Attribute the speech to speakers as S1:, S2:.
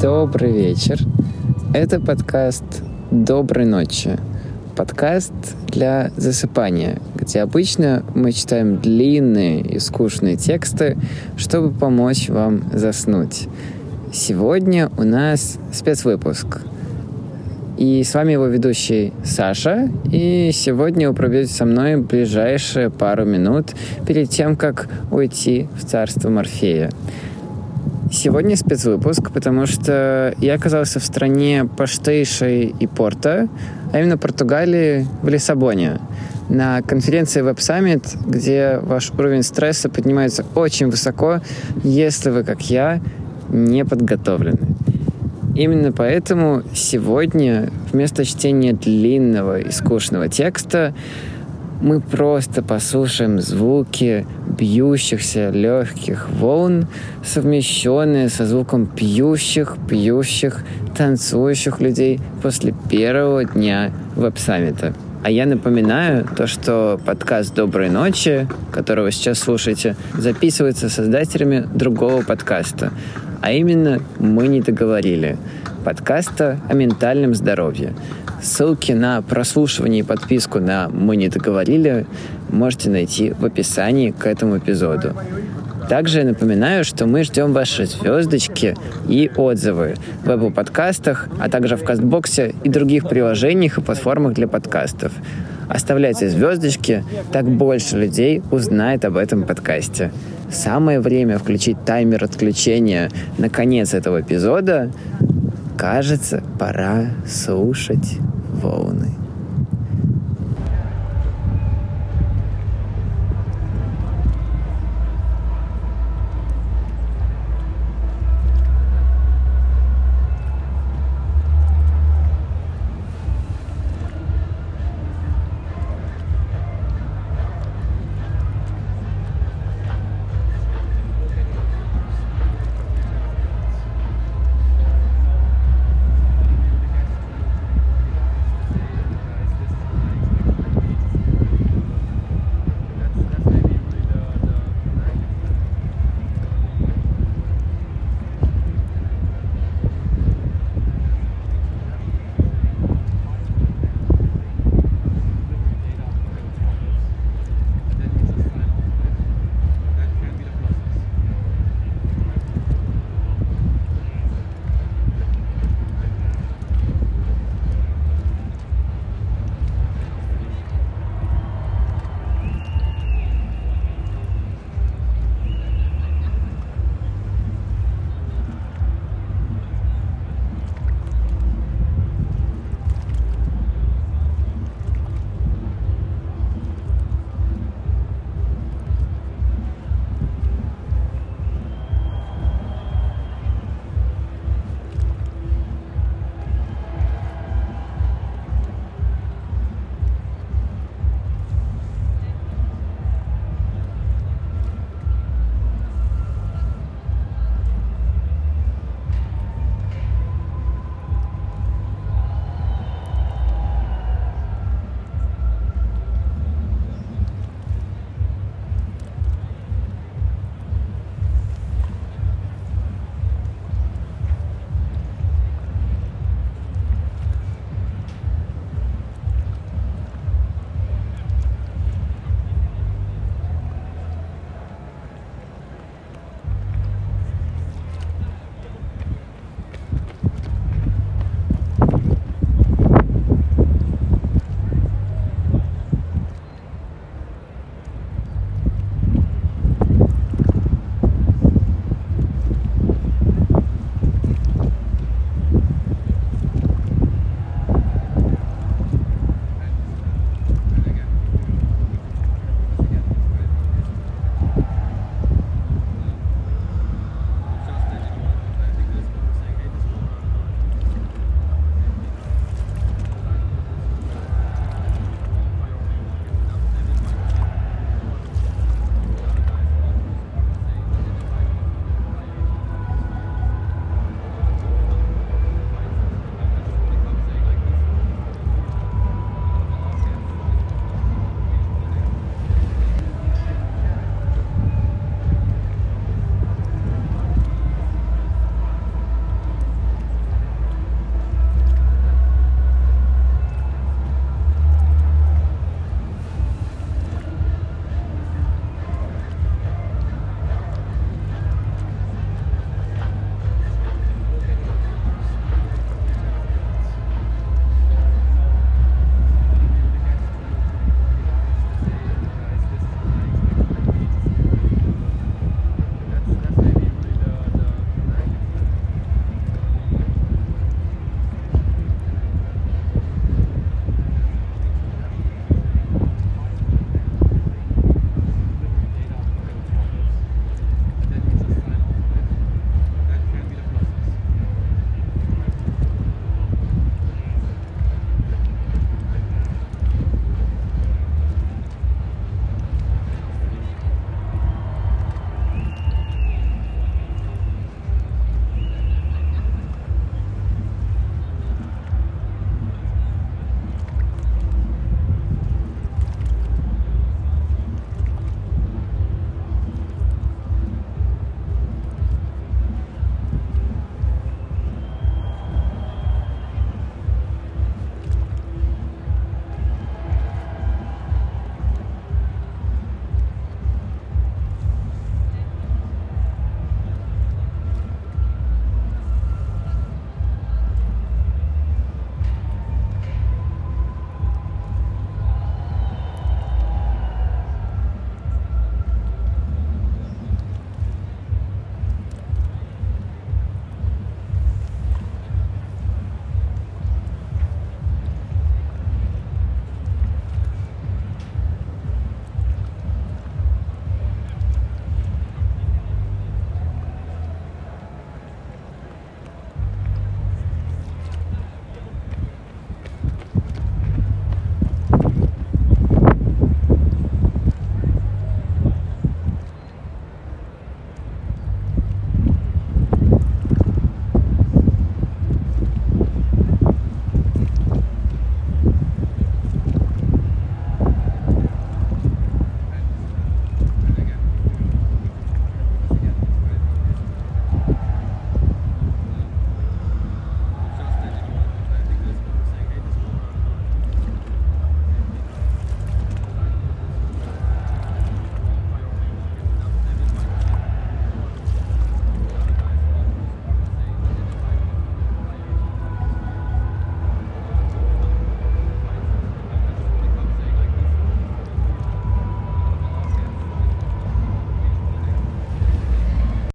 S1: Добрый вечер. Это подкаст «Доброй ночи». Подкаст для засыпания, где обычно мы читаем длинные и скучные тексты, чтобы помочь вам заснуть. Сегодня у нас спецвыпуск. И с вами его ведущий Саша. И сегодня вы проведете со мной ближайшие пару минут перед тем, как уйти в царство Морфея. Сегодня спецвыпуск, потому что я оказался в стране Паштейшей и Порта, а именно Португалии, в Лиссабоне, на конференции Web Summit, где ваш уровень стресса поднимается очень высоко, если вы, как я, не подготовлены. Именно поэтому сегодня вместо чтения длинного и скучного текста мы просто послушаем звуки бьющихся легких волн, совмещенные со звуком пьющих, пьющих, танцующих людей после первого дня веб-саммита. А я напоминаю то, что подкаст «Доброй ночи», который вы сейчас слушаете, записывается создателями другого подкаста. А именно «Мы не договорили» подкаста о ментальном здоровье. Ссылки на прослушивание и подписку на «Мы не договорили» можете найти в описании к этому эпизоду. Также напоминаю, что мы ждем ваши звездочки и отзывы в Apple подкастах, а также в Кастбоксе и других приложениях и платформах для подкастов. Оставляйте звездочки, так больше людей узнает об этом подкасте. Самое время включить таймер отключения на конец этого эпизода. Кажется, пора слушать волны.